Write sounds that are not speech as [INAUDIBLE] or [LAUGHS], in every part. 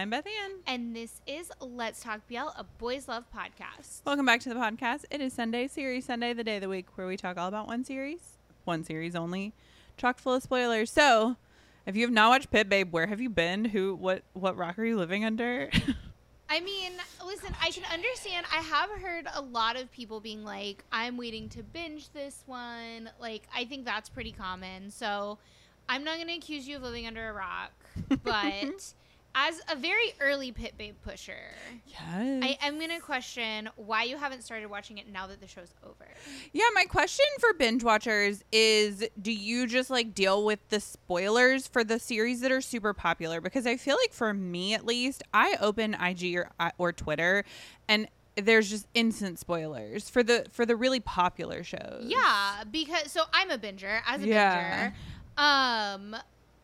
I'm Beth Ann. And this is Let's Talk BL, a boys love podcast. Welcome back to the podcast. It is Sunday, Series Sunday, the day of the week where we talk all about one series, one series only, chock full of spoilers. So, if you have not watched Pit Babe, where have you been? Who, what, what rock are you living under? [LAUGHS] I mean, listen, I can understand. I have heard a lot of people being like, I'm waiting to binge this one. Like, I think that's pretty common. So, I'm not going to accuse you of living under a rock, [LAUGHS] but as a very early Pit Babe pusher, yes. I am going to question why you haven't started watching it now that the show's over. Yeah, my question for binge watchers is do you just like deal with the spoilers for the series that are super popular? Because I feel like for me at least, I open IG or or Twitter and there's just instant spoilers for the for the really popular shows. Yeah, because so I'm a binger as a Yeah. binger. Um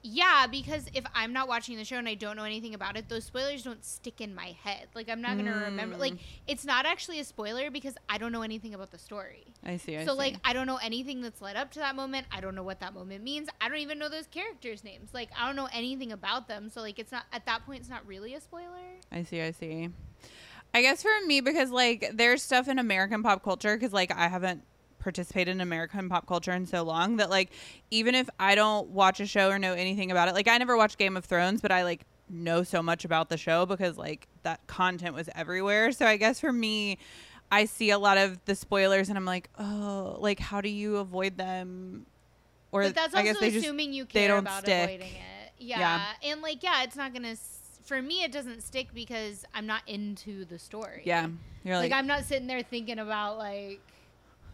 yeah, because if I'm not watching the show and I don't know anything about it, those spoilers don't stick in my head. Like I'm not going to remember like Mm. it's not actually a spoiler because I don't know anything about the story. I see. I so see. like I don't know anything that's led up to that moment. I don't know what that moment means. I don't even know those characters' names. Like I don't know anything about them. So like it's not at that point it's not really a spoiler. I see. I see. I guess for me, because like there's stuff in American pop culture, because like I haven't participated in American pop culture in so long that like even if I don't watch a show or know anything about it, like I never watched Game of Thrones, but I like know so much about the show because like that content was everywhere. So I guess for me, I see a lot of the spoilers and I'm like, oh, like how do you avoid them? Or But that's I also guess they just assuming you they care don't about stick. avoiding it. Yeah. Yeah. And like, yeah, it's not gonna. For me, it doesn't stick because I'm not into the story. yeah, you're Like, like, I'm not sitting there thinking about like.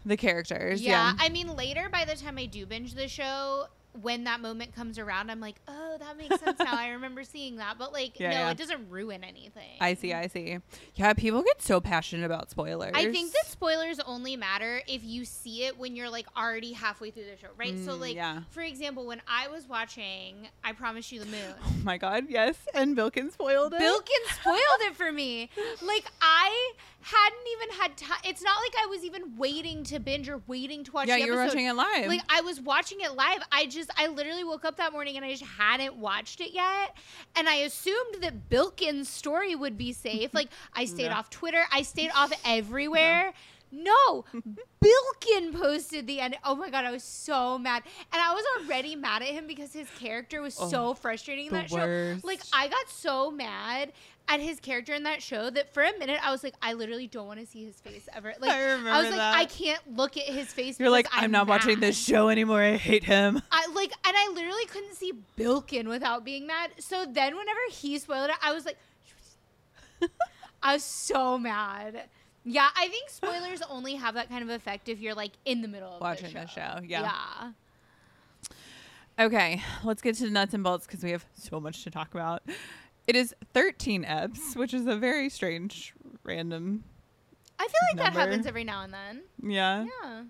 The characters. Yeah, yeah. I mean, later by the time I do binge the show, when that moment comes around, I'm like, oh, that makes sense now. I [LAUGHS] remember seeing that, but like, Yeah, no, yeah. it doesn't ruin anything. I see, I see. Yeah, people get so passionate about spoilers. I think that spoilers only matter if you see it when you're like already halfway through the show, right? so, Mm, like, yeah. for example, when I was watching I Promise You the Moon, [LAUGHS] Oh my god, yes. And Bilkin spoiled it. Bilkin spoiled it for me. [LAUGHS] Like I hadn't even had time. It's not like I was even waiting to binge or waiting to watch. yeah, you were watching it live. Like I was watching it live. I just I literally woke up that morning and I just hadn't watched it yet. And I assumed that Bilkin's story would be safe. Like I [LAUGHS] stayed No. off Twitter. I stayed off [LAUGHS] everywhere. No, Bilkin posted the end. Oh my god, I was so mad, and I was already mad at him because his character was Oh, so frustrating in that worst. show. Like I got so mad at his character in that show that for a minute I was like, I literally don't want to see his face ever. [LAUGHS] Like I remember was like, that. I can't look at his face. You're like, because I'm, not watching this show anymore. I hate him. I like, and I literally couldn't see Bilkin without being mad. So then, whenever he spoiled it, I was like, [LAUGHS] I was so mad. Yeah, I think spoilers [LAUGHS] only have that kind of effect if you're like in the middle of Watching the the show. show, yeah. Yeah. Okay, let's get to the nuts and bolts because we have so much to talk about. It is 13 eps, which is a very strange, random. I feel like that happens every now and then. Yeah. Yeah.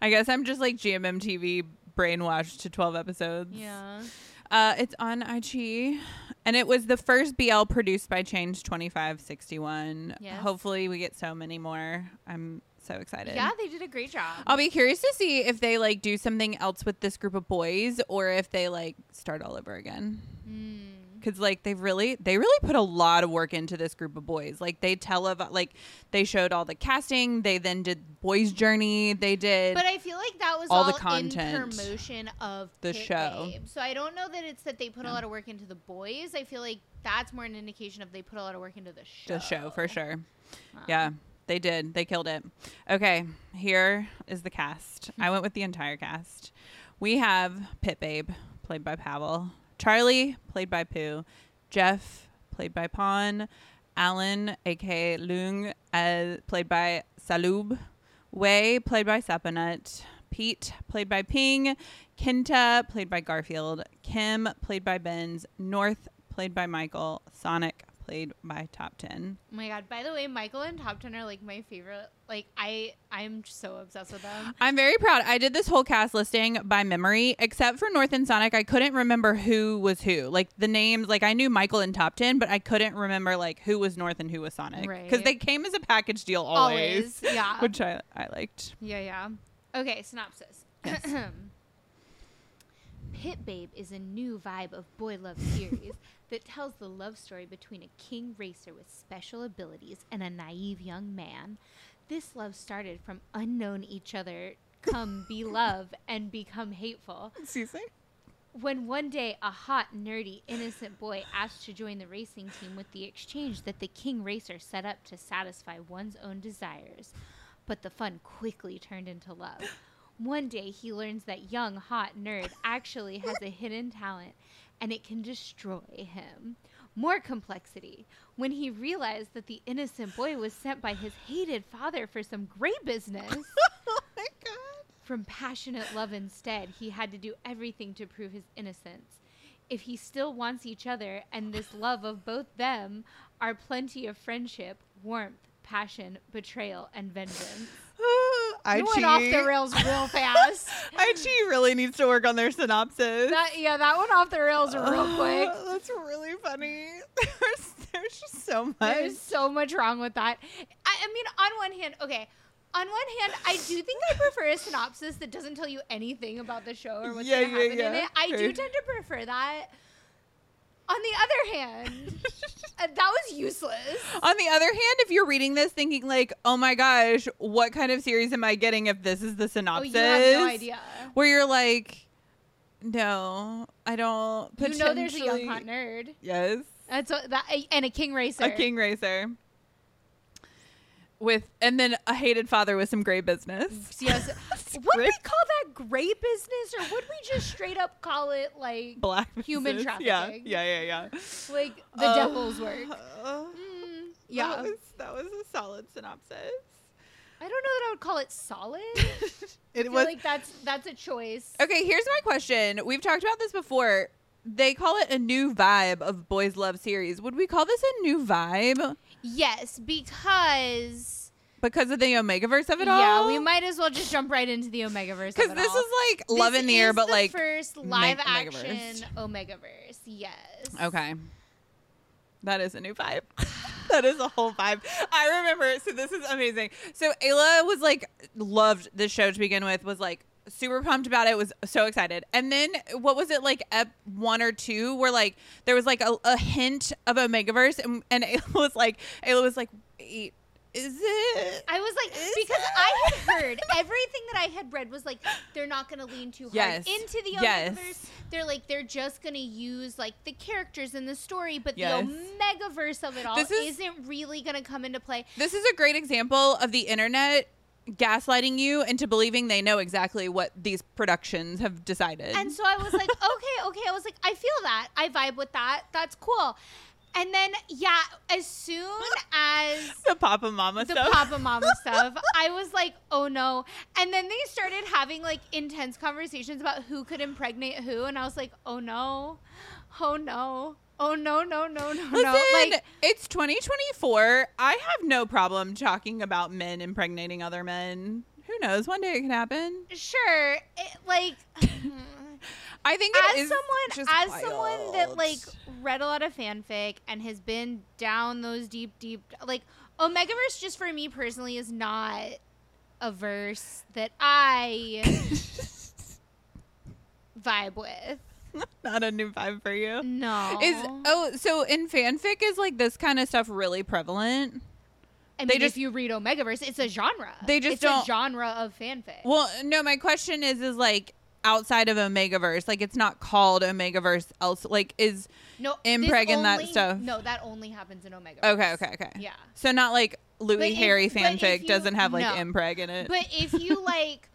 I guess I'm just like GMM TV brainwashed to 12 episodes. Yeah. Uh, it's on IG, and it was the first BL produced by Change 2561. Yes. Hopefully, we get so many more. I'm so excited. Yeah, they did a great job. I'll be curious to see if they like do something else with this group of boys or if they like start all over again. Mm. Cause like they've really they really put a lot of work into this group of boys. Like they tell of like they showed all the casting. They then did Boys Journey. They did. But I feel like that was all all, the in content. promotion of The Pit show. Babe. So I don't know that it's that they put Yeah. a lot of work into the boys. I feel like that's more an indication of they put a lot of work into the show. the show for sure. Um, Yeah, they did. They killed it. Okay, here is the cast. I [LAUGHS] went with the entire cast. We have Pit Babe, played by Pavel. Charlie, played by Pooh. Jeff, played by Pon, Alan, aka Lung, uh, played by Salub. Wei, played by Sapanut. Pete, played by Ping. Kinta, played by Garfield. Kim, played by Benz. North, played by Michael. Sonic, played by Top 10. Oh my god! By the way, Michael and Top Ten are like my favorite. Like I, I'm so obsessed with them. I'm very proud. I did this whole cast listing by memory, except for North and Sonic. I couldn't remember who was who. Like the names, like I knew Michael and Top Ten, but I couldn't remember like who was North and who was Sonic because Right. they came as a package deal always, Always, yeah. [LAUGHS] which I I liked. Yeah, yeah. Okay, synopsis. [CLEARS THROAT] Yes. Pit Babe is a new vibe of boy love series [LAUGHS] that tells the love story between a king racer with special abilities and a naive young man. This love started from unknown each other, come be [LAUGHS] love, and become hateful. Excuse me. When one day a hot, nerdy, innocent boy asked to join the racing team with the exchange that the king racer set up to satisfy one's own desires. But the fun quickly turned into love. One day he learns that young, hot nerd actually has a hidden talent and it can destroy him. More complexity. When he realized that the innocent boy was sent by his hated father for some great business. [LAUGHS] oh my god. From passionate love instead, he had to do everything to prove his innocence. If he still wants each other and this love of both them are plenty of friendship, warmth, passion, betrayal, and vengeance. You went off the rails real fast. [LAUGHS] IG really needs to work on their synopsis. that yeah, that went off the rails real [SIGHS] quick. Uh, that's really funny. [LAUGHS] There's, there's just so much. There's so much wrong with that. I, I mean, on one hand, okay. On one hand, I do think I prefer a synopsis that doesn't tell you anything about the show or what's Yeah, going to yeah, happen in it. I do tend to prefer that. On the other hand, [LAUGHS] uh, that was useless. On the other hand, if you're reading this thinking like, "Oh my gosh, what kind of series am I getting if this is the synopsis?" Oh, synopsis?" you have no idea. Where you're like, "No, I don't." You know, there's a young hot nerd. Yes, That's what, that, and a king racer. a king racer. With and then a hated father with some gray business. Yes. [LAUGHS] Would we call that gray business, or would we just straight up call it like [LAUGHS] Black Human business. trafficking. Yeah, yeah, yeah, yeah. like the Uh, devil's work? uh, Mm, yeah. that was, that was a solid synopsis. I don't know that I would call it solid. [LAUGHS] It was like that's that's a choice. Okay, here's my question. We've talked about this before. They call it a new vibe of boys love series. Would we call this a new vibe Yes, because because of the Omegaverse of it all? yeah, we might as well just jump right into the Omegaverse. Because of it this all. is like love This in the air, but the like first live Omegaverse. action Omegaverse. Yes. okay, that is a new vibe. [LAUGHS] that is a whole vibe. I remember. So this is amazing. So Ayla was like loved this show to begin with. Was like super pumped about it. Was so excited. And then what was it like? Ep one or two, where like there was like a, a hint of Omegaverse, and and [LAUGHS] Ayla was like, Ayla was like, wait, is it? I was like, Is because I had [LAUGHS] heard everything that I had read was like they're not going to lean too hard Yes. into the Yes. Omegaverse. They're like they're just going to use like the characters in the story, but Yes. the Omegaverse of it all This is- isn't really going to come into play. This is a great example of the internet gaslighting you into believing they know exactly what these productions have decided. And so I was like, [LAUGHS] okay, okay. I was like, I feel that. I vibe with that. That's cool. And then, yeah, as soon as [LAUGHS] the Papa Mama the stuff. Papa Mama [LAUGHS] stuff, I was like, oh no. And then they started having like intense conversations about who could impregnate who. And I was like, oh no. Oh no. Oh no, no, no, no, Listen, no. Like, it's 2024. I have no problem talking about men impregnating other men. Who knows? One day it can happen. sure. It, like, [LAUGHS] I think it as is someone as someone that like read a lot of fanfic and has been down those deep deep like omegaverse just for me personally is not a verse that i [LAUGHS] vibe with [LAUGHS] not a new vibe for you. no Is oh so in fanfic is like this kind of stuff really prevalent? I mean, they if just- you read omegaverse it's a genre They just it's don't- a genre of fanfic Well, no, my question is is like outside of Omegaverse, like it's not called Omegaverse else like is no impreg in that stuff. no that only happens in omegaverse Okay, okay, okay. yeah So not like Louis Harry if fanfic you- doesn't have like no. impreg in it. But if you [LAUGHS] like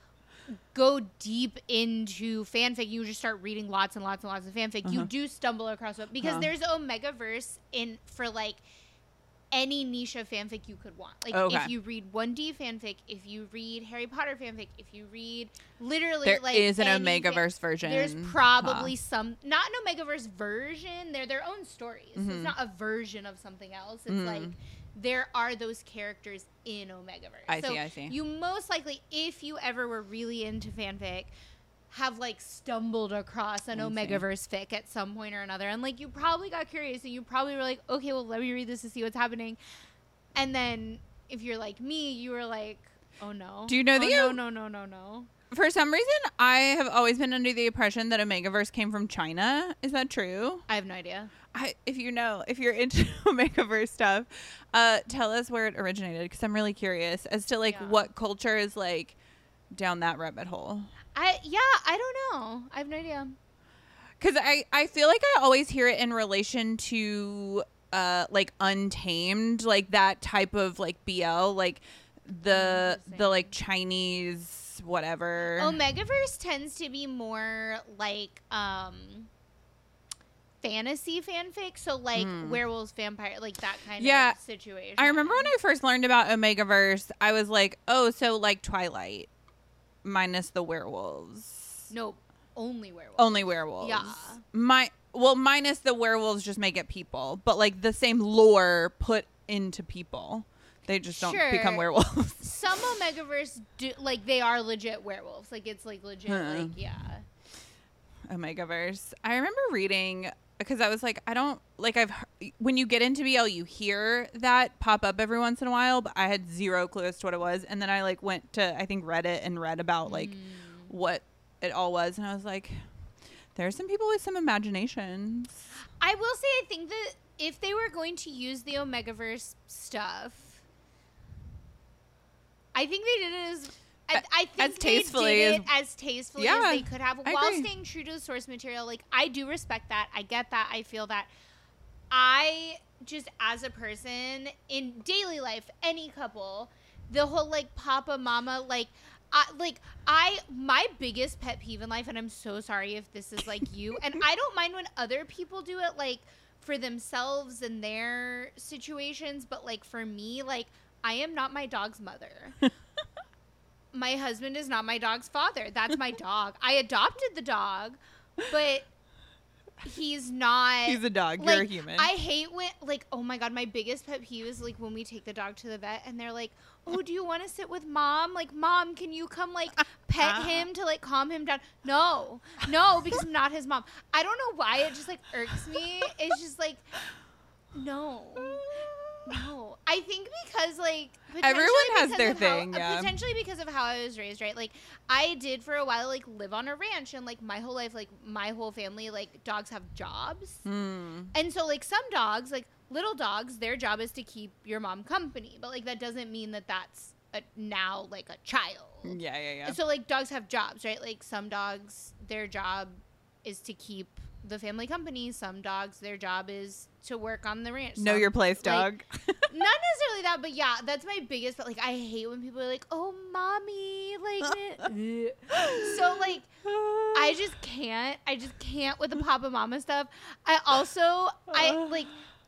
go deep into fanfic, you just start reading lots and lots and lots of fanfic. You Uh-huh. do stumble across it because Uh-huh. there's Omegaverse in for like any niche of fanfic you could want. Like Okay. if you read 1D fanfic, if you read Harry Potter fanfic, if you read literally there like is an any fan- Omegaverse version. there's probably some not an Omegaverse version. They're their own stories. Mhm. it's not a version of something else. It's Mhm. like there are those characters in Omegaverse. I so see, I see. You most likely, if you ever were really into fanfic, have like stumbled across an I see. Omegaverse fic at some point or another, and like you probably got curious and you probably were like, okay, well let me read this to see what's happening, and then if you're like me, you were like. Oh no. Do you know oh, the no, no, no, no, no. For some reason, I have always been under the impression that Omegaverse came from China. Is that true? I have no idea. I, if you know, if you're into [LAUGHS] Omegaverse stuff, uh, tell us where it originated because I'm really curious as to like Yeah. what culture is like down that rabbit hole. I yeah, I don't know. I have no idea. Because I, I feel like I always hear it in relation to uh, like Untamed, like that type of like BL, like the the like Chinese whatever. Omegaverse tends to be more like um fantasy fanfic, so like Hmm. werewolves, vampire, like that kind Yeah. of situation. I remember when I first learned about Omegaverse, I was like, oh, so like Twilight, minus the werewolves. Nope, only werewolves. Only werewolves. Yeah. My well, minus the werewolves just make it people, but like the same lore put into people. They just don't become werewolves. [LAUGHS] Some Omegaverse do like they are legit werewolves. Like it's like legit. Huh. Like yeah. Omegaverse. I remember reading because I was like, I don't like I've when you get into BL, you hear that pop up every once in a while, but I had zero clue as to what it was, and then I like went to I think Reddit and read about like Mm. what it all was, and I was like, there's some people with some imaginations. I will say I think that if they were going to use the Omegaverse stuff, I think they did it as I, think as tastefully they as- did it as tastefully Yeah, as they could have while staying true to the source material. Like I do respect that. I get that. I feel that. I just as a person in daily life, any couple, the whole like papa mama like I, like I my biggest pet peeve in life and I'm so sorry if this is like you [LAUGHS] and I don't mind when other people do it like for themselves and their situations but like for me like I am not my dog's mother. [LAUGHS] my husband is not my dog's father. That's my dog. I adopted the dog, but he's not He's a dog. like, You're a human. I hate when like oh my god, my biggest pet peeve is like when we take the dog to the vet and they're like, "Oh, do you want to sit with mom? Like, mom, can you come like pet uh-huh. him to like calm him down?" No, no, because I'm not his mom. I don't know why it just like irks me. It's just like, no, no. I think because like Everyone has their how- thing, yeah. Potentially because of how I was raised, right? Like I did for a while, like live on a ranch, and like my whole life, like my whole family, like dogs have jobs. Hmm. And so, like, some dogs, like little dogs, their job is to keep your mom company. But, like, that doesn't mean that that's a, now, like, a child. Yeah, yeah, yeah. So, like, dogs have jobs, right? Like, some dogs, their job is to keep the family company. Some dogs, their job is to work on the ranch. know your place, like, dog. [LAUGHS] Not necessarily that, but yeah, that's my biggest. But, like, I hate when people are like, oh, mommy. Like, [LAUGHS] eh. so, like, I just can't. I just can't with the Papa Mama stuff. I also I [SIGHS] like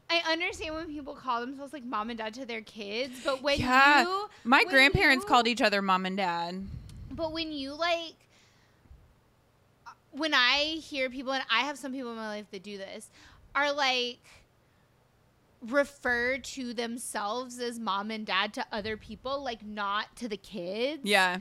I understand when people call themselves like mom and dad to their kids, but when Yeah. you My when grandparents you- called each other mom and dad. but when you like uh, when I hear people and I have some people in my life that do this are like refer to themselves as mom and dad to other people like not to the kids. Yeah.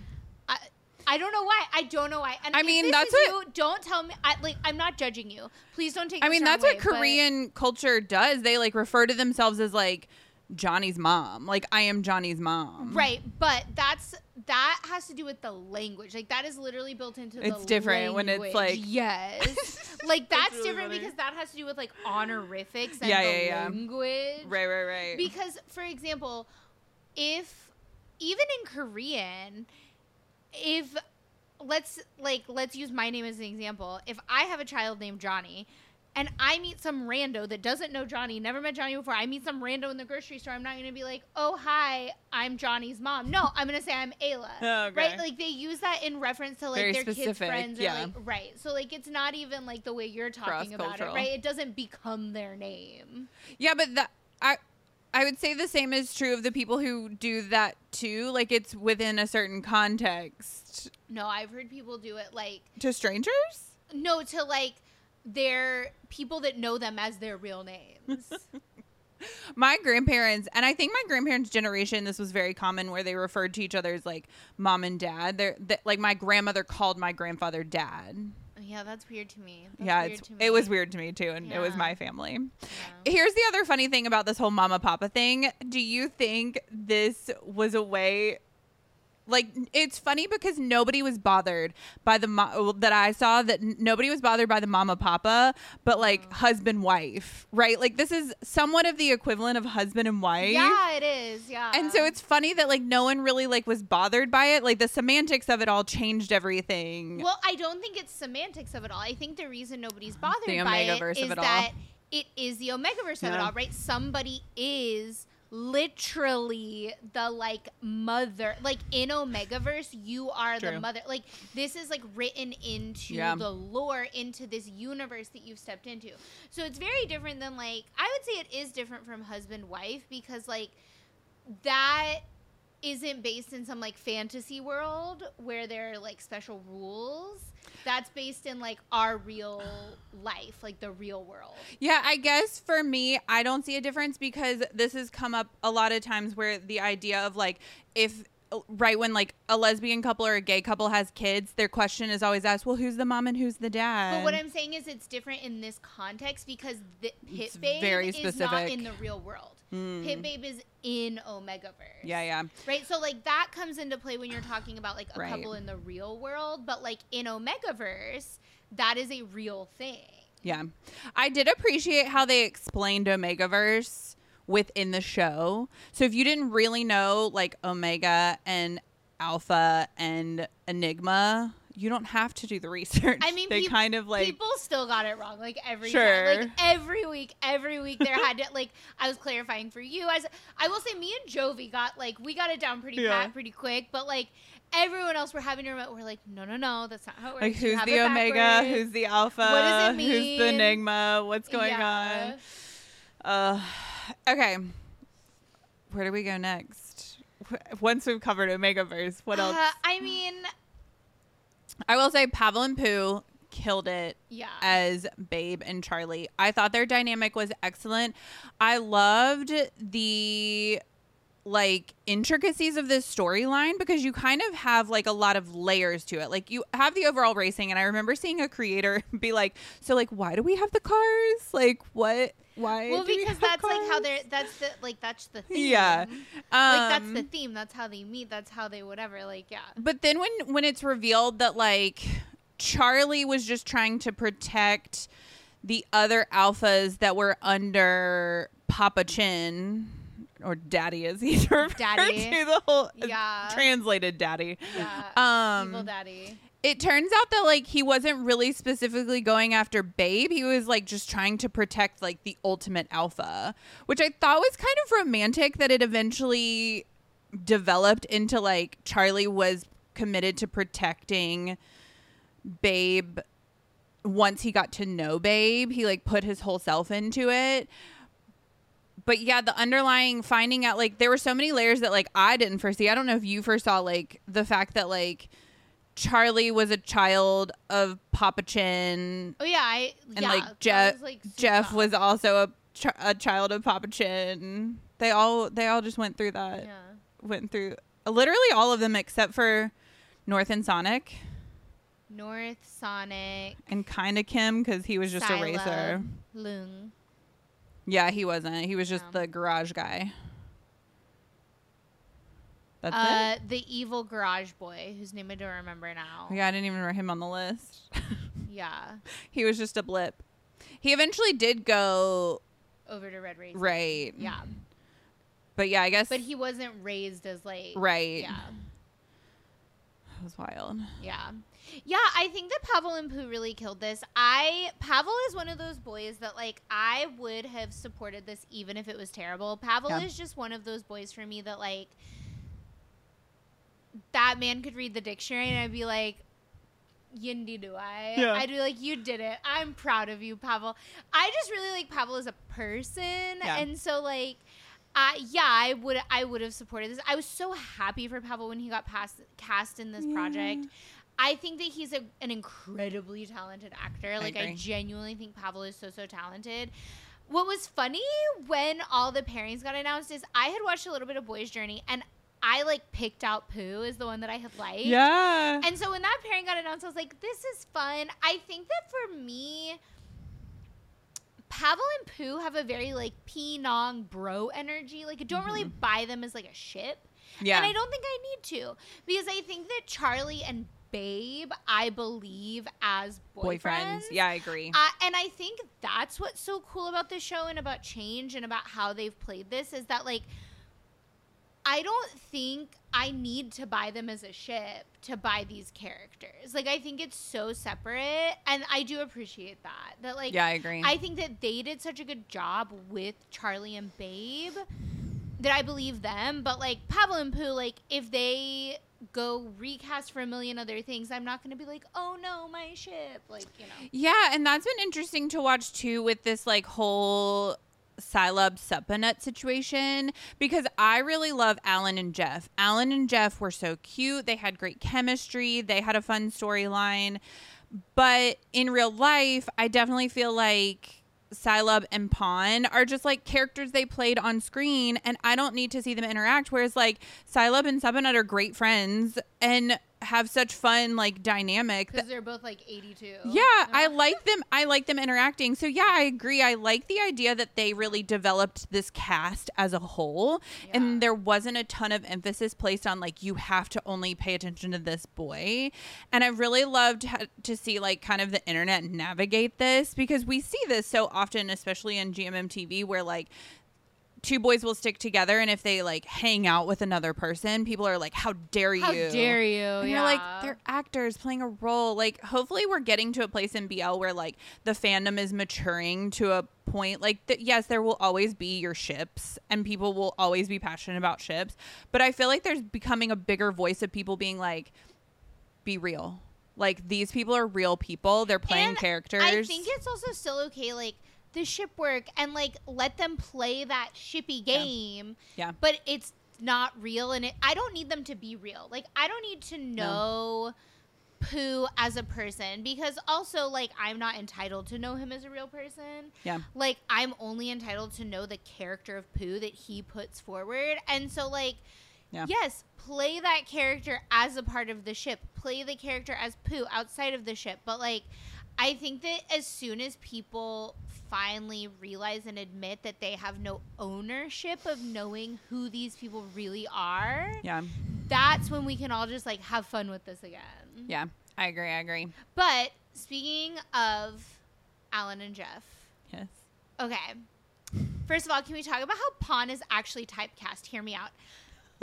I, I don't know why. I don't know why. And I mean, that's what- you, don't tell me. I like. I'm not judging you. Please don't take. I mean, that's what way, but- Korean culture does. They like refer to themselves as like Johnny's mom. Like I am Johnny's mom. Right, but that's that has to do with the language. Like that is literally built into the It's different when it's, like- yes, [LAUGHS] like that's, really different funny. because that has to do with like honorifics and Yeah, the yeah, yeah. language. Right, right, right. Because, for example, if even in Korean, if let's like let's use my name as an example. If I have a child named Johnny and I meet some rando that doesn't know Johnny, never met Johnny before, I meet some rando in the grocery store, I'm not going to be like, "Oh, hi, I'm Johnny's mom." No, I'm going to say I'm Ayla. [LAUGHS] Okay. Right? Like they use that in reference to like Very their kids' friends yeah. or like right. So like it's not even like the way you're talking about it, right? It doesn't become their name. Yeah, but that I I would say the same is true of the people who do that too. Like it's within a certain context No, I've heard people do it like to strangers. no to like their people that know them as their real names. [LAUGHS] My grandparents, and I think my grandparents' generation, this was very common where they referred to each other as like mom and dad. They're th- like my grandmother called my grandfather dad. yeah, that's weird to me. That's yeah, weird to me. it was weird to me too, and it was my family. Yeah. Here's the other funny thing about this whole mama papa thing. Do you think this was a way like it's funny because nobody was bothered by the mo- that I saw that n- nobody was bothered by the mama papa, but like oh. husband wife, right? Like this is somewhat of the equivalent of husband and wife. Yeah, it is. Yeah. And so it's funny that like no one really like was bothered by it. Like the semantics of it all changed everything. Well, I don't think it's semantics of it all. I think the reason nobody's bothered The by it is of it all. that it is the Omega Omegaverse of it all, right? Somebody is literally the like mother like in omegaverse you are the mother. Like this is like written into Yeah. the lore into this universe that you've stepped into. So it's very different than like i would say it is different from husband wife because like that isn't based in some like fantasy world where there are like special rules. That's based in like our real life, like the real world. Yeah, I guess for me, I don't see a difference because this has come up a lot of times where the idea of like if uh, right when like a lesbian couple or a gay couple has kids, their question is always asked, "Well, who's the mom and who's the dad?" But what I'm saying is it's different in this context because the Pit very is not in the real world. Mm. Pit Babe is in Omegaverse. Yeah, yeah. Right? So like that comes into play when you're talking about like a Right. couple in the real world, but like in Omegaverse, that is a real thing. Yeah. I did appreciate how they explained Omegaverse within the show. So if you didn't really know like Omega and Alpha and Enigma, you don't have to do the research. I mean, they peop- kind of like people still got it wrong like every Sure. time. like every week every week there had to like i was clarifying for you as i will say me and jovi got like we got it down pretty Yeah. pat pretty quick but like everyone else we're having to remember we're like no no no that's not how it works like who's the Omega, backwards." who's the Alpha, What does it mean? who's the? Enigma, what's going Yeah. on? Uh, okay. Where do we go next? Once we've covered Omega verse, what else? Uh, i mean I will say Pavel and Pooh killed it yeah as Babe and Charlie. I thought their dynamic was excellent. I loved the like intricacies of this storyline because you kind of have like a lot of layers to it. Like you have the overall racing and I remember seeing a creator [LAUGHS] be like, "So like why do we have the cars? Like what why well do we because have that's like how they're that's the like that's the theme Yeah. like that's the Um, theme that's how they meet that's how they whatever like yeah But then when when it's revealed that like Charlie was just trying to protect the other alphas that were under Papa Chin or Daddy as he's [LAUGHS] referred Daddy. to the whole Yeah. translated Daddy. yeah evil Um daddy it turns out that like he wasn't really specifically going after Babe. He was like just trying to protect like the ultimate alpha, which I thought was kind of romantic that it eventually developed into like Charlie was committed to protecting Babe once he got to know Babe. He like put his whole self into it. But yeah, the underlying finding out like there were so many layers that like I didn't foresee. I don't know if you foresaw like the fact that like Charlie was a child of Papa Chin, Oh yeah, I and yeah, like Jeff. was, like, Jeff was also a, ch- a child of Papa Chin. They all they all just went through that. yeah. Went through literally all of them except for North and Sonic North Sonic and kind of Kim because he was just a racer. Lung. Yeah, he wasn't. He was just Yeah. the garage guy. That's Uh, the evil garage boy, whose name I don't remember now. Yeah, I didn't even write him on the list. [LAUGHS] Yeah, he was just a blip. He eventually did go over to Red Race. right. Yeah, But yeah, I guess but he wasn't raised as like right. Yeah, That was wild. yeah, yeah. I think that Pavel and Pooh really killed this. I Pavel is one of those boys that like I would have supported this even if it was terrible. Pavel Yeah. is just one of those boys for me that like that man could read the dictionary and I'd be like, Yindy do I? Yeah. I'd be like, you did it. I'm proud of you, Pavel. I just really like Pavel as a person, Yeah. and so like. Uh, yeah, I would I would have supported this. I was so happy for Pavel when he got past, cast in this project. I think that he's a, an incredibly talented actor. Like I, agree. genuinely think Pavel is so so talented. What was funny when all the pairings got announced is I had watched a little bit of Boys Journey and I like picked out Pooh as the one that I had liked. Yeah. And so when that pairing got announced, I was like, this is fun. I think that for me, Pavel and Pooh have a very like Pinong bro energy. Like I don't really Mm-hmm. buy them as like a ship. Yeah. And I don't think I need to because I think that Charlie and Babe, I believe as boyfriends. boyfriends. Yeah, I agree. Uh, and I think that's what's so cool about this show and about change and about how they've played this is that like I don't think I need to buy them as a ship to buy these characters. Like I think it's so separate and I do appreciate that. That like yeah, I agree. I think that they did such a good job with Charlie and Babe that I believe them. But like Pavel and Pooh, like if they go recast for a million other things, I'm not going to be like, oh no, my ship. Like you know. Yeah, and that's been interesting to watch too with this like whole Silub Suppanut situation because I really love Alan and Jeff. Alan and Jeff were so cute. They had great chemistry. They had a fun storyline. But in real life, I definitely feel like Silub and Pawn are just like characters they played on screen, and I don't need to see them interact. Whereas like Silub and Suppanut are great friends and have such fun like dynamic. Because they're both like 82. Yeah, oh. I like them. I like them interacting. So yeah, I agree. I like the idea that they really developed this cast as a whole, Yeah. and there wasn't a ton of emphasis placed on like you have to only pay attention to this boy. And I really loved to see like kind of the internet navigate this because we see this so often, especially in GMM TV, where like two boys will stick together and if they like hang out with another person people are like how dare you How dare you? yeah. Like, they're actors playing a role. Like, hopefully, we're getting to a place in BL where like the fandom is maturing to a point. Like, th- yes, there will always be your ships, and people will always be passionate about ships. But I feel like there's becoming a bigger voice of people being like, "Be real." Like these people are real people. They're playing And characters. I think it's also still okay, like the ship work and like let them play that shippy game. Yeah. But it's not real, and it. I don't need them to be real. Like I don't need to know. Pooh as a person because also like I'm not entitled to know him as a real person. Yeah. Like I'm only entitled to know the character of Pooh that he puts forward. And so like Yeah. yes, play that character as a part of the ship. Play the character as Pooh outside of the ship. But like I think that as soon as people finally realize and admit that they have no ownership of knowing who these people really are, yeah. that's when we can all just like have fun with this again. Yeah. I agree. I agree. But speaking of Alan and Jeff, Yes. okay. First of all, can we talk about how Pawn is actually typecast? Hear me out.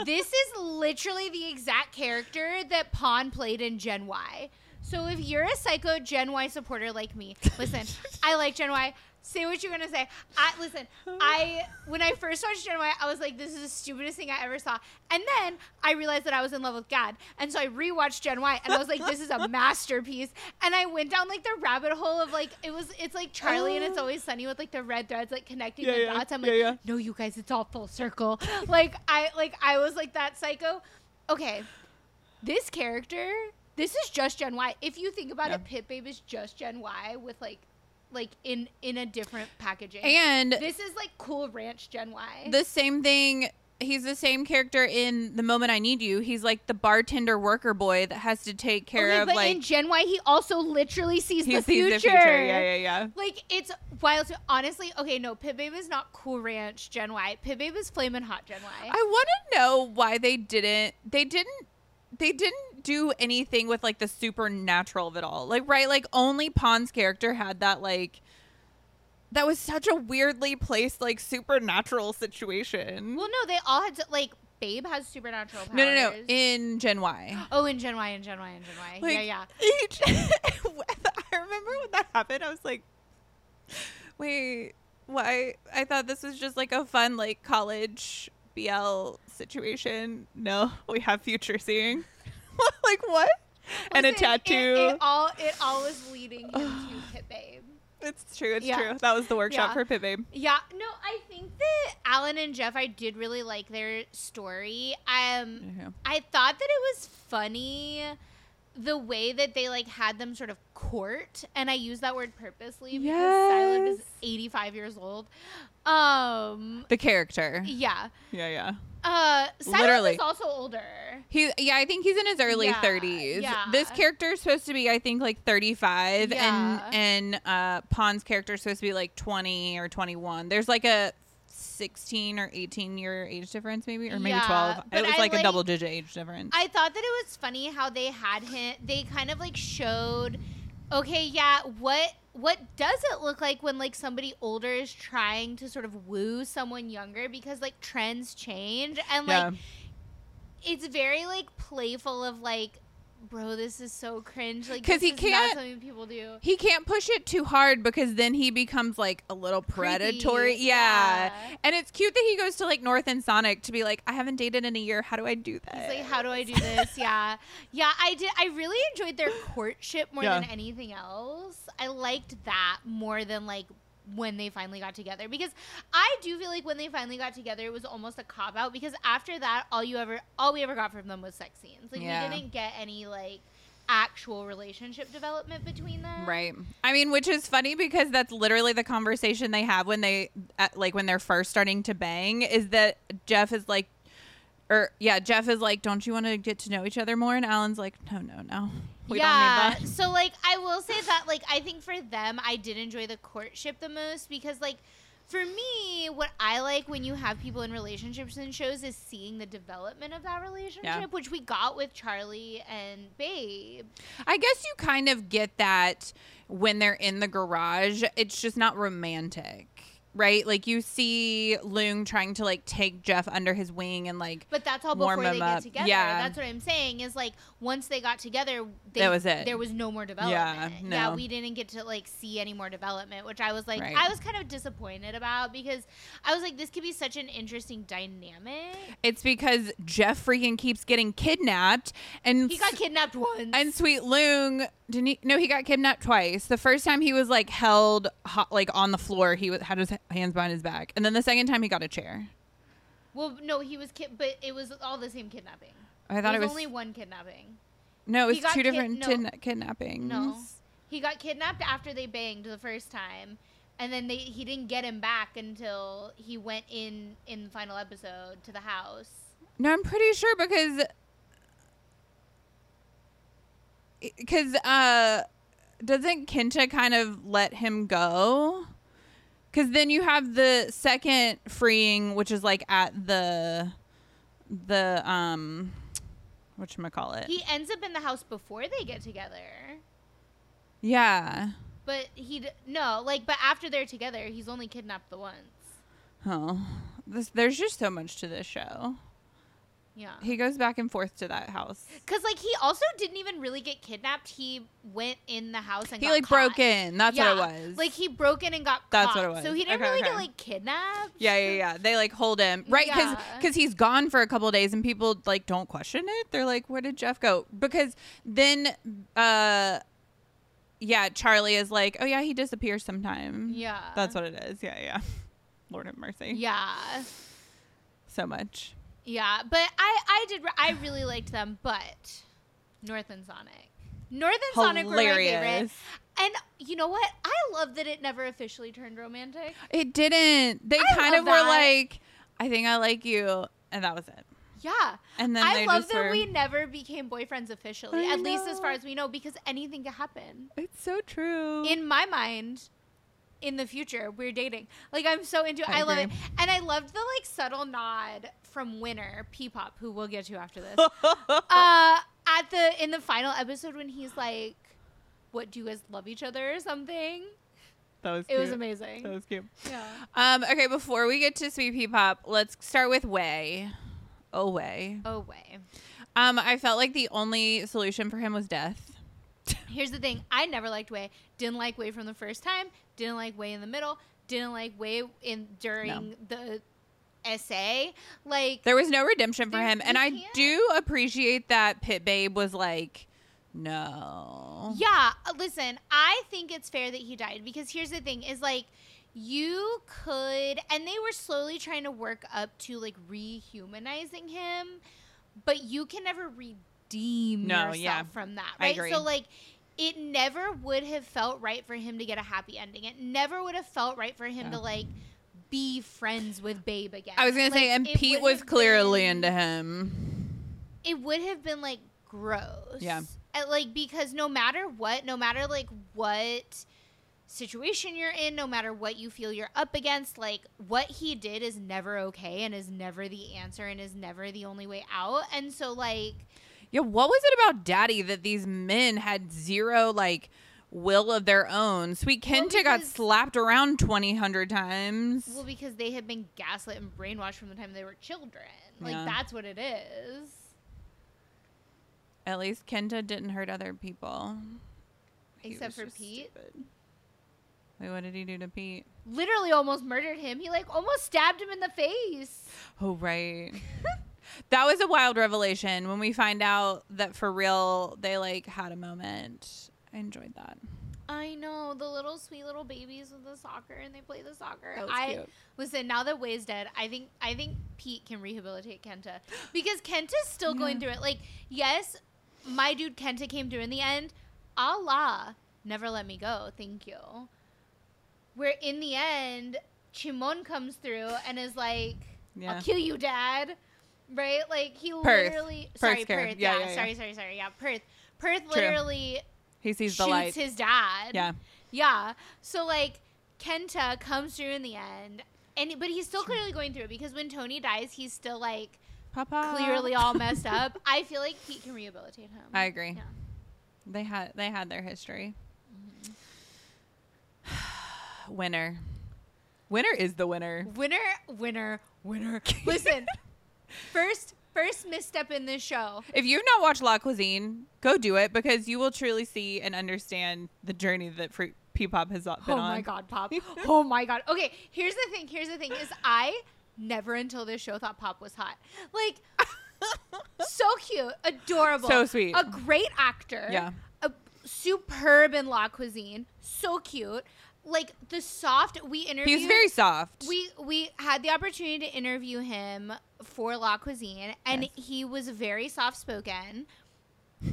This is literally the exact character that Pawn played in Gen Y. So if you're a psycho Gen Y supporter like me, listen, I like Gen Y. Say what you're gonna say. I listen. I when I first watched Gen Y, I was like, "This is the stupidest thing I ever saw." And then I realized that I was in love with God, and so I rewatched Gen Y, and I was like, "This is a [LAUGHS] masterpiece." And I went down like the rabbit hole of like it was. It's like Charlie and It's oh. Always Sunny with like the red threads like connecting Yeah, the yeah, dots. I'm like, yeah. "No, you guys, it's all full circle." [LAUGHS] like I like I was like that psycho. Okay, this character. This is just Gen Y. If you think about it, Pit Babe is just Gen Y with like, like in in a different packaging. And this is like Cool Ranch Gen Y. the same thing he's the same character in the moment i need you he's like the bartender worker boy that has to take care okay, of but like in Gen Y, he also literally sees, he the, sees future. the future yeah yeah yeah Like it's wild. To, honestly, okay, no, Pit Babe is not Cool Ranch Gen Y. Pit Babe is Flamin' Hot Gen Y. i want to know why they didn't they didn't they didn't do anything with like the supernatural of it all like right like only Pawn's character had that like that was such a weirdly placed like supernatural situation well, no, they all had to like. Babe has supernatural powers. no no no in gen y [GASPS] oh, in Gen Y, in Gen Y, in Gen Y. Like, yeah, Each, [LAUGHS] I remember when that happened. I was like, wait, why? I thought this was just like a fun, like, college BL situation. No, [LAUGHS] we have future seeing. Like, what? yeah. and a Listen, it- tattoo. It, all it all was leading him to [SIGHS] Pit Babe. it's true. It's Yeah. true. That was the workshop Yeah. for Pit Babe. Yeah, no, I think that Alan and Jeff, I did really like their story. Um, Yeah. I thought that it was funny the way that they like had them sort of court, and I use that word purposely because Silent is 85 years old. Um, The character. yeah. Yeah, yeah. Uh, Silent Literally. is also older. He, yeah, I think he's in his early Yeah, 30s. yeah. This character is supposed to be, I think, like 35, Yeah. and and uh, Pawn's character is supposed to be like 20 or 21. There's like a 16 or 18 year age difference, maybe, or maybe Yeah, 12. but It was I like, a like- double digit age difference. I thought that it was funny how they had him. They kind of like showed, okay, yeah, what what does it look like when like somebody older is trying to sort of woo someone younger because like trends change and like yeah. it's very like playful of like, bro, this is so cringe. Like, 'Cause this he is can't- not something people do. He can't push it too hard because then he becomes like a little predatory. Yeah. yeah. And it's cute that he goes to like North and Sonic to be like, I haven't dated in a year. How do I do that? He's like, how do I do this? yeah, [LAUGHS] yeah. I did. I really enjoyed their courtship more Yeah. than anything else. I liked that more than like when they finally got together because I do feel like when they finally got together, it was almost a cop out because after that, all you ever, all we ever got from them was sex scenes. Like Yeah. we didn't get any like actual relationship development between them. Right. I mean, which is funny because that's literally the conversation they have when they, at, like, when they're first starting to bang. Is that Jeff is like, or yeah, Jeff is like, "Don't you want to get to know each other more?" And Alan's like, "No, no, no, we yeah. don't need that." So like I will say that like I think for them I did enjoy the courtship the most because like for me what I like when you have people in relationships and shows is seeing the development of that relationship, which we got with Charlie and Babe. I guess you kind of get that when they're in the garage. It's just not romantic, right? Like you see Loong trying to like take Jeff under his wing and like But that's all before they get up. together. Yeah. That's what I'm saying is like once they got together, they, That was it. There was no more development. no. Yeah, we didn't get to like see any more development, which I was like, Right. I was kind of disappointed about because I was like, this could be such an interesting dynamic. it's because Jeff freaking keeps getting kidnapped and He got kidnapped once. and Sweet Loong didn't he? No, he got kidnapped twice. The first time he was like held ho- like on the floor. He was, had his hands behind his back, and then the second time he got a chair. well, no, he was kid, but it was all the same kidnapping. I thought it was, only one kidnapping. no, it he was got two kid- different no. kidna- kidnappings. No, he got kidnapped after they banged the first time, and then they he didn't get him back until he went in in the final episode to the house. No, I'm pretty sure because because uh doesn't Kenta kind of let him go? Cuz then you have the second freeing which is like at the the um what call it? He ends up in the house before they get together. Yeah. But he d- no, like but after they're together, he's only kidnapped the once. Oh. This, there's just so much to this show. Yeah. He goes back and forth to that house. Cuz like he also didn't even really get kidnapped. He went in the house and He got like caught. broke in. That's Yeah, what it was. Like he broke in and got That's caught. what it was. So he didn't Okay, really okay. get like kidnapped. Yeah, yeah, yeah. They like hold him right because Yeah. he's gone for a couple of days and people like don't question it. They're like, "Where did Jeff go?" Because then, uh, yeah, Charlie is like, "Oh yeah, he disappears sometime." Yeah. that's what it is. Yeah, yeah. [LAUGHS] Lord have mercy. Yeah. so much. Yeah, but I I did I really liked them, but Northern Sonic. Northern and Sonic were my favorite. And you know what? I love that it never officially turned romantic. It didn't. They I kind of were like, "I think I like you," and that was it. Yeah. And then I love that were, we never became boyfriends officially, I at least as far as we know, because anything could happen. It's so true. In my mind, in the future, we're dating. Like I'm so into it. I I, love it. And I loved the like subtle nod from Winner, P-pop, who we'll get to after this. [LAUGHS] uh at the in the final episode when he's like what do you guys love each other or something that was it was amazing That was cute. yeah Um, okay, before we get to Sweet Pea Pop, let's start with Way. Oh, Way. oh way Um, I felt like the only solution for him was death. here's the thing i never liked way didn't like way from the first time didn't like way in the middle didn't like way in during the essay like There was no redemption for him, and I can't. do appreciate that Pit Babe was like, no. Yeah, uh, listen, I think it's fair that he died because here's the thing is like you could and they were slowly trying to work up to like rehumanizing him, but you can never redeem No, yourself yeah. from that, I right? agree. So like it never would have felt right for him to get a happy ending. It never would have felt right for him Yeah. to like be friends with Babe again. I was gonna say, and Pete was clearly been- into him. it would have been like gross. Yeah. Uh, like because no matter what, no matter like what situation you're in, no matter what you feel you're up against, like what he did is never okay and is never the answer and is never the only way out. And so like Yeah, what was it about Daddy that these men had zero like will of their own? Sweet Well, Kenta got slapped around twenty hundred times. well because they had been gaslit and brainwashed from the time they were children. Like Yeah. that's what it is. At least Kenta didn't hurt other people. He Except for Pete. stupid. Wait, what did he do to Pete? Literally almost murdered him. He like almost stabbed him in the face. Oh, right. [LAUGHS] that was a wild revelation when we find out that for real they like had a moment. I enjoyed that. I know the little sweet little babies with the soccer and they play the soccer. Was I cute. listen now that Way's dead. I think I think Pete can rehabilitate Kenta [GASPS] because Kenta's still going through it. Like yes, my dude Kenta came through in the end. Allah never let me go. Thank you. Where in the end, Chimon comes through and is like, Yeah. "I'll kill you, Dad." Right? Like he Perth. literally. sorry, Perth's. Perth. Yeah, Yeah, yeah, sorry, sorry, sorry. Yeah, Perth. Perth True. literally He sees the shoots light. his dad. yeah. Yeah. So like Kenta comes through in the end. And but he's still clearly going through it because when Tony dies, he's still like Papa. clearly all messed [LAUGHS] up. I feel like Pete can rehabilitate him. I agree. Yeah. They had they had their history. Mm-hmm. [SIGHS] winner. Winner is the winner. Winner, winner, winner. [LAUGHS] Listen, first first misstep in this show. If you've not watched La Cuisine, go do it because you will truly see and understand the journey that Fruit P-pop has been Oh on. my god, Pop. [LAUGHS] oh my god. Okay, here's the thing. Here's the thing is I never until this show thought Pop was hot. Like [LAUGHS] so cute, adorable, So sweet. a great actor. Yeah. a superb in La Cuisine, so cute. Like the soft we interviewed. He's very soft. We we had the opportunity to interview him for La Cuisine, and Yes. he was very soft spoken. [LAUGHS]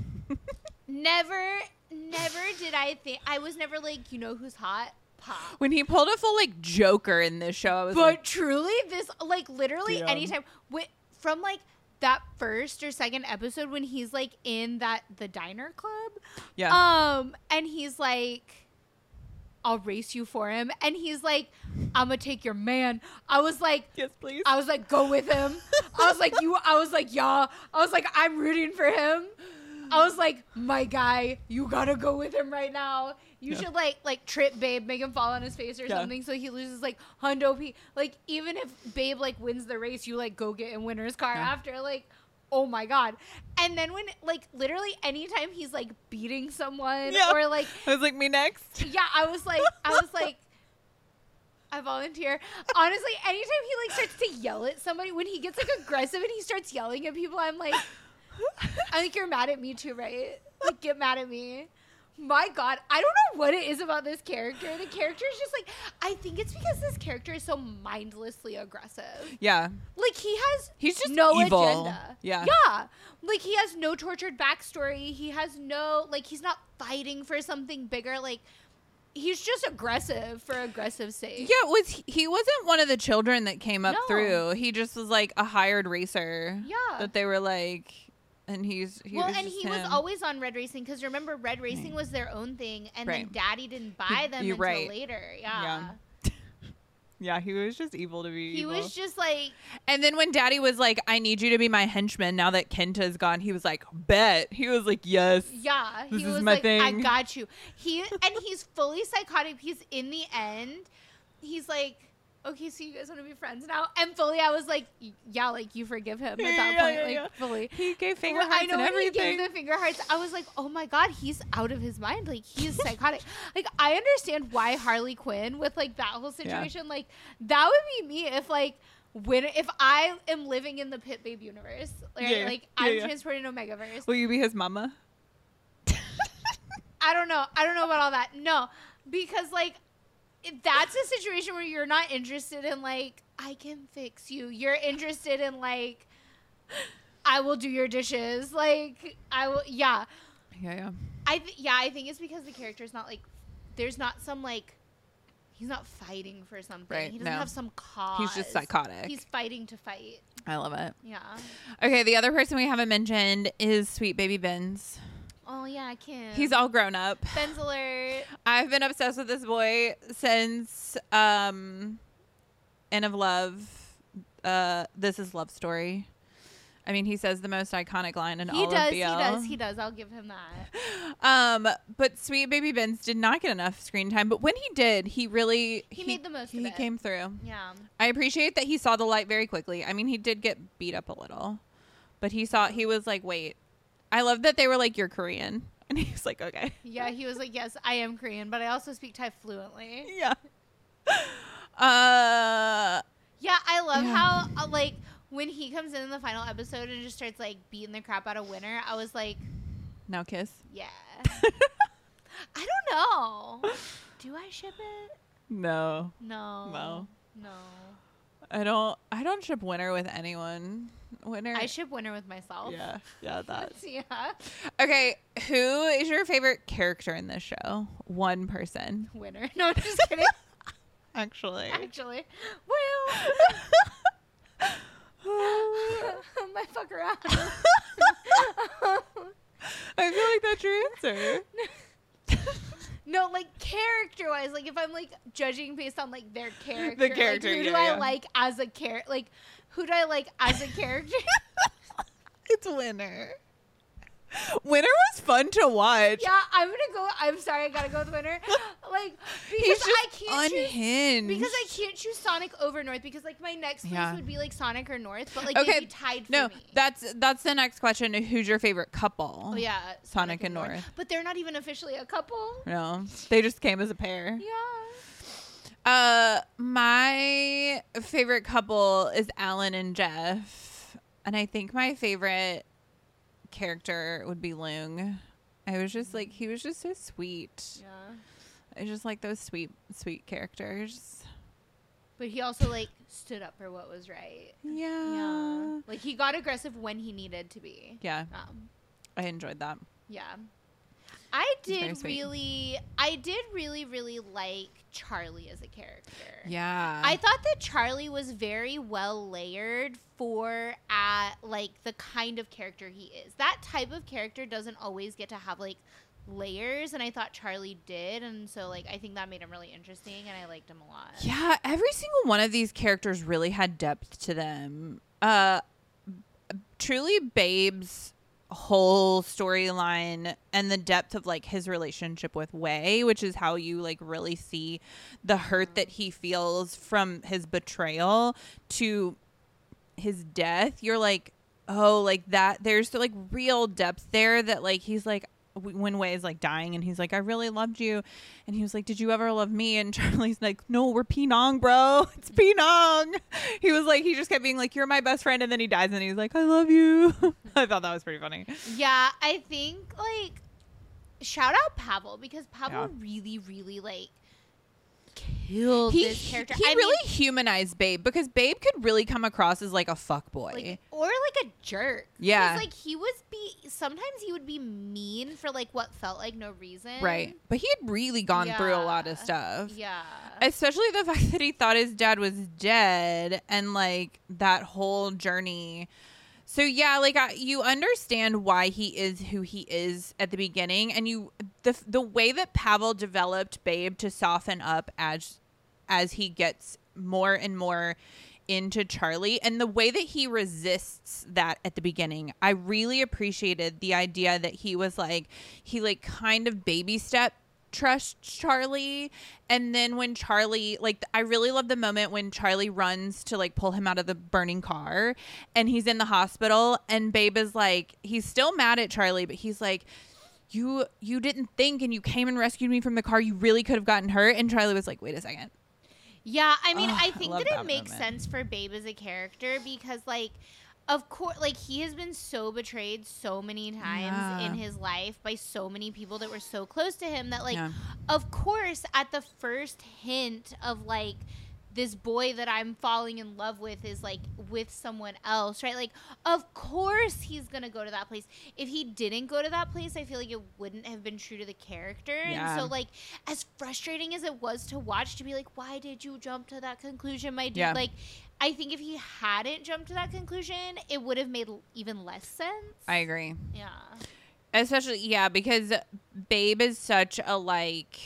never, never did I think I was never like you know who's hot. Pop. when he pulled a full like Joker in this show, I was But like, truly, this like literally Damn. anytime wi- from like that first or second episode when he's like in that the diner club, yeah, um, and he's like, "I'll race you for him," and he's like, "I'm gonna take your man." I was like, yes, please. I was like, "Go with him." I was like, "You," I was like, "Yeah." I was like, "I'm rooting for him." I was like, "My guy, you gotta go with him right now." You Yeah. should like like trip Babe, make him fall on his face or Yeah. something, so he loses like hundo p. Like even if Babe like wins the race, you like go get in winner's car Yeah. after. Like, oh my god! And then when like literally anytime he's like beating someone Yeah. or like I was like, me next. yeah, I was like, I was like, [LAUGHS] I volunteer. Honestly, anytime he like starts to yell at somebody, when he gets like aggressive and he starts yelling at people, I'm like, [LAUGHS] I think you're mad at me too, right? Like, get mad at me. My God, I don't know what it is about this character. The character is just like, I think it's because this character is so mindlessly aggressive. Yeah, Like he has He's just no evil. agenda. Yeah. Yeah. Like he has no tortured backstory. He has no like he's not fighting for something bigger. Like he's just aggressive for aggressive sake. yeah. Was he, he wasn't one of the children that came up No. through? He just was like a hired racer. Yeah. that they were like, and he's he well, was and he was always on Red Racing because remember, Red hmm. Racing was their own thing, and Right. then Daddy didn't buy them you're until right. later. Yeah. Yeah, [LAUGHS] he was just evil to be. He evil. was just like, And then when Daddy was like, "I need you to be my henchman," now that Kenta's gone, he was like, "Bet." He was like, "Yes." yeah, This he is was my like, I got you. He and he's fully psychotic He's in the end, he's like, okay, so you guys want to be friends now? And fully, I was like, yeah, like you forgive him at that Yeah, point, yeah, like yeah. fully. He gave finger Well, hearts I know and when he gave the finger hearts. I was like, oh my god, he's out of his mind. Like he's psychotic. [LAUGHS] like I understand why Harley Quinn with like that whole situation. Like that would be me if like when if I am living in the Pit Babe universe, right? Yeah, Like I'm transported to Megaverse. Will you be his mama? [LAUGHS] I don't know. I don't know about all that. No, because like if that's a situation where you're not interested in like I can fix you. You're interested in like I will do your dishes. Like I will. Yeah. Yeah, yeah. I th- yeah. I think it's because the character's not like there's not some like he's not fighting for something. Right, He doesn't no. have some cause. He's just psychotic. He's fighting to fight. I love it. Yeah. Okay, the other person we haven't mentioned is Sweet Baby Benz. Oh yeah, Kim. He's all grown up. Ben's alert. [LAUGHS] I've been obsessed with this boy since um End of Love. Uh This is Love Story. I mean, he says the most iconic line in He all does. of He BL. does. He does. I'll give him that. [LAUGHS] Um, but Sweet Baby Benz did not get enough screen time. But when he did, he really He made the most of He came through. Yeah. I appreciate that he saw the light very quickly. I mean, he did get beat up a little, but he saw he was like, "Wait." I love that they were like, "You're Korean," [LAUGHS] and he's like, "Okay." Yeah. He was like, yes, I am Korean, but I also speak Thai fluently. Yeah. Uh, Yeah, I love Yeah. how uh, like when he comes in in the final episode and just starts like beating the crap out of Winner. I was like, now kiss. yeah. [LAUGHS] I don't know. Do I ship it? No, No. No. No. I don't. I don't ship Winner with anyone. Winner. I ship Winner with myself. yeah, yeah, [LAUGHS] that. yeah. Okay, who is your favorite character in this show? One person, Winner. [LAUGHS] No, I'm just kidding. [LAUGHS] actually. Actually, well, my fuck around. I feel like that's your answer. No, like character wise, like if I'm like judging based on like their [LAUGHS] character, like, character, who do yeah, I yeah. like as a character? Like who do I like as a character? [LAUGHS] It's Winner. Winner was fun to watch. yeah, I'm gonna go. I'm sorry, I gotta go with Winner. [LAUGHS] Like because I can't choose unhinged. because I can't choose Sonic over North because like my next place Yeah. would be like Sonic or North, but like Okay, tied for no, me. that's that's the next question. Who's your favorite couple? oh yeah, Sonic and North. but they're not even officially a couple. No, they just came as a pair. Yeah. Uh, my favorite couple is Alan and Jeff, and I think my favorite character would be Lung. I was just like he was just so sweet. Yeah. I just like those sweet, sweet characters. But he also like stood up for what was right. Yeah, Yeah. Like he got aggressive when he needed to be. yeah. Um, I enjoyed that. yeah. I did really I did really really like Charlie as a character. Yeah, I thought that Charlie was very well layered for at like the kind of character he is. That type of character doesn't always get to have like layers and I thought Charlie did and so like I think that made him really interesting and I liked him a lot. Yeah, every single one of these characters really had depth to them. Uh truly Babe's whole storyline and the depth of like his relationship with Wei, which is how you like really see the hurt that he feels from his betrayal to his death. You're like, "Oh, like that there's like real depth there that like he's like when Way is like dying and he's like, I really loved you. And he was like, Did you ever love me? And [LAUGHS] Charlie's like, No, we're Penang, bro. [LAUGHS] It's Penang. [LAUGHS] He was like, he just kept being like, You're my best friend. And then he dies and he's like, I love you. I thought that was pretty funny. Yeah, I think like shout out Pavel because Pavel Yeah. really, really like killed He, this character. he I really mean, humanized Babe because Babe could really come across as like a fuck boy. like or like a jerk. Yeah. like he was be sometimes he would be mean for like what felt like no reason. right. But he had really gone through a lot of stuff. Yeah. especially the [LAUGHS] fact that he thought his dad was dead and like that whole journey so yeah like I, you understand why he is who he is at the beginning and you the the way that pavel developed babe to soften up as as he gets more and more into Charlie and the way that he resists that at the beginning. I really appreciated the idea that he was like he like kind of baby step trust Charlie. And then when Charlie like I really love the moment when Charlie runs to like pull him out of the burning car and he's in the hospital and Babe is like he's still mad at Charlie but he's like you you didn't think and you came and rescued me from the car. You really could have gotten hurt. And Charlie was like wait a second. Yeah, I mean, I I think love that it that makes sense for Babe as a character because, like, of course, like he has been so betrayed so many times Yeah. in his life by so many people that were so close to him that, like, Yeah. of course, at the first hint of like this boy that I'm falling in love with is like with someone else, right? Like, of course he's gonna go to that place. If he didn't go to that place, I feel like it wouldn't have been true to the character. Yeah. And so, like, as frustrating as it was to watch, to be like, why did you jump to that conclusion, my dude? Yeah. Like, I think if he hadn't jumped to that conclusion, it would have made even less sense. I agree yeah. Especially, yeah, because Babe is such a like.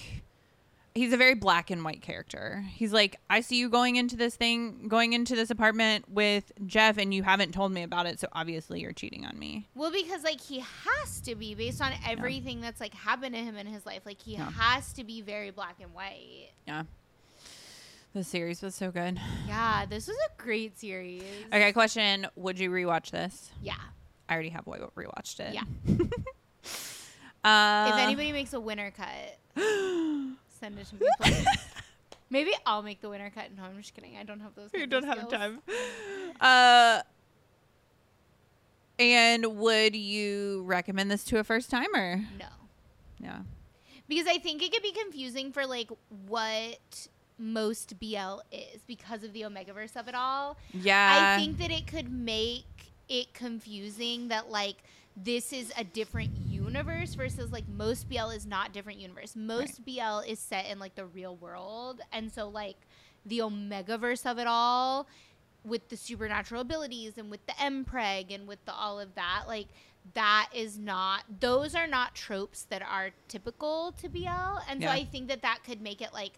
He's a very black and white character. He's like, I see you going into this thing, going into this apartment with Jeff, and you haven't told me about it, so obviously you're cheating on me. Well, because like he has to be based on everything that's like happened to him in his life. Like he Yeah. has to be very black and white. Yeah. The series was so good. Yeah, this was a great series. Okay, question: Would you rewatch this? Yeah. I already have wa- rewatched it. Yeah. [LAUGHS] uh, if anybody makes a winner cut, [GASPS] send it to me, please. [LAUGHS] Maybe I'll make the winner cut. No, I'm just kidding. I don't have those. you don't have time. Uh, and would you recommend this to a first timer? No. Yeah. because I think it could be confusing for like what most BL is because of the Omegaverse of it all. Yeah. I think that it could make it confusing that like this is a different universe versus like most BL is not different universe. Most BL is set in like the real world, and so like the Omegaverse of it all with the supernatural abilities and with the Mpreg and with the all of that like that is not those are not tropes that are typical to BL and Yeah. so I think that that could make it like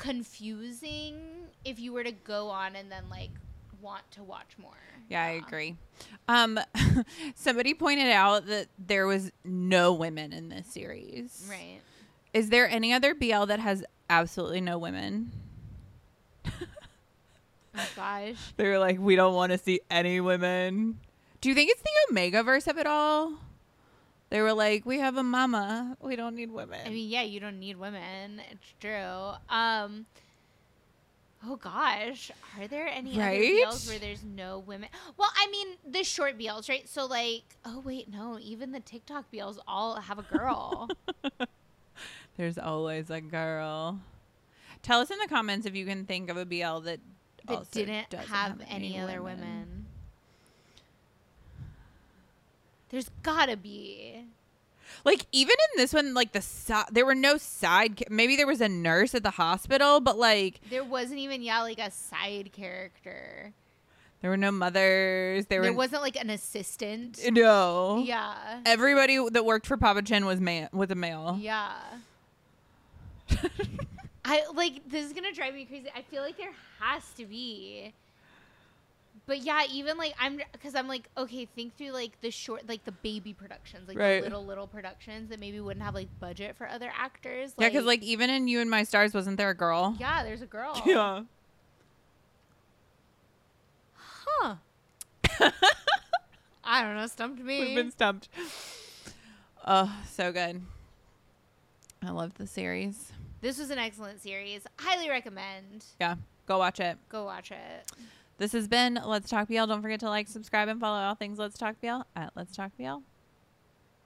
confusing if you were to go on and then like want to watch more. Yeah, I agree. Um, [LAUGHS] somebody pointed out that there was no women in this series. Right. Is there any other BL that has absolutely no women? [LAUGHS] Oh gosh. They were like, we don't want to see any women. Do you think it's the Omega verse of it all? They were like, we have a mama. We don't need women. I mean, yeah, you don't need women. It's true. Um Oh gosh, are there any Right? other BLs where there's no women? Well, I mean, the short BLs, right? So like, oh wait, no, even the TikTok BLs all have a girl. [LAUGHS] There's always a girl. Tell us in the comments if you can think of a BL that that didn't doesn't have, any, other women. There's gotta be. Like even in this one, like the si- there were no side. ca- Maybe there was a nurse at the hospital, but like There wasn't even yeah like a side character. there were no mothers. There, There were wasn't like an assistant. no. Yeah. Everybody that worked for Papa Chin was man was a male. Yeah. [LAUGHS] I like this is gonna drive me crazy. I feel like there has to be. But yeah, even like I'm because I'm like okay, think through like the short, like the baby productions, like Right. the little little productions that maybe wouldn't have like budget for other actors. Yeah, because like even in You and My Stars, wasn't there a girl? yeah, there's a girl. [LAUGHS] Yeah. Huh. I don't know. Stumped me. We've been stumped. Oh, so good. I love the series. this was an excellent series. Highly recommend. Yeah, go watch it. Go watch it. This has been Let's Talk BL. Don't forget to like, subscribe, and follow all things Let's Talk BL at Let's Talk BL.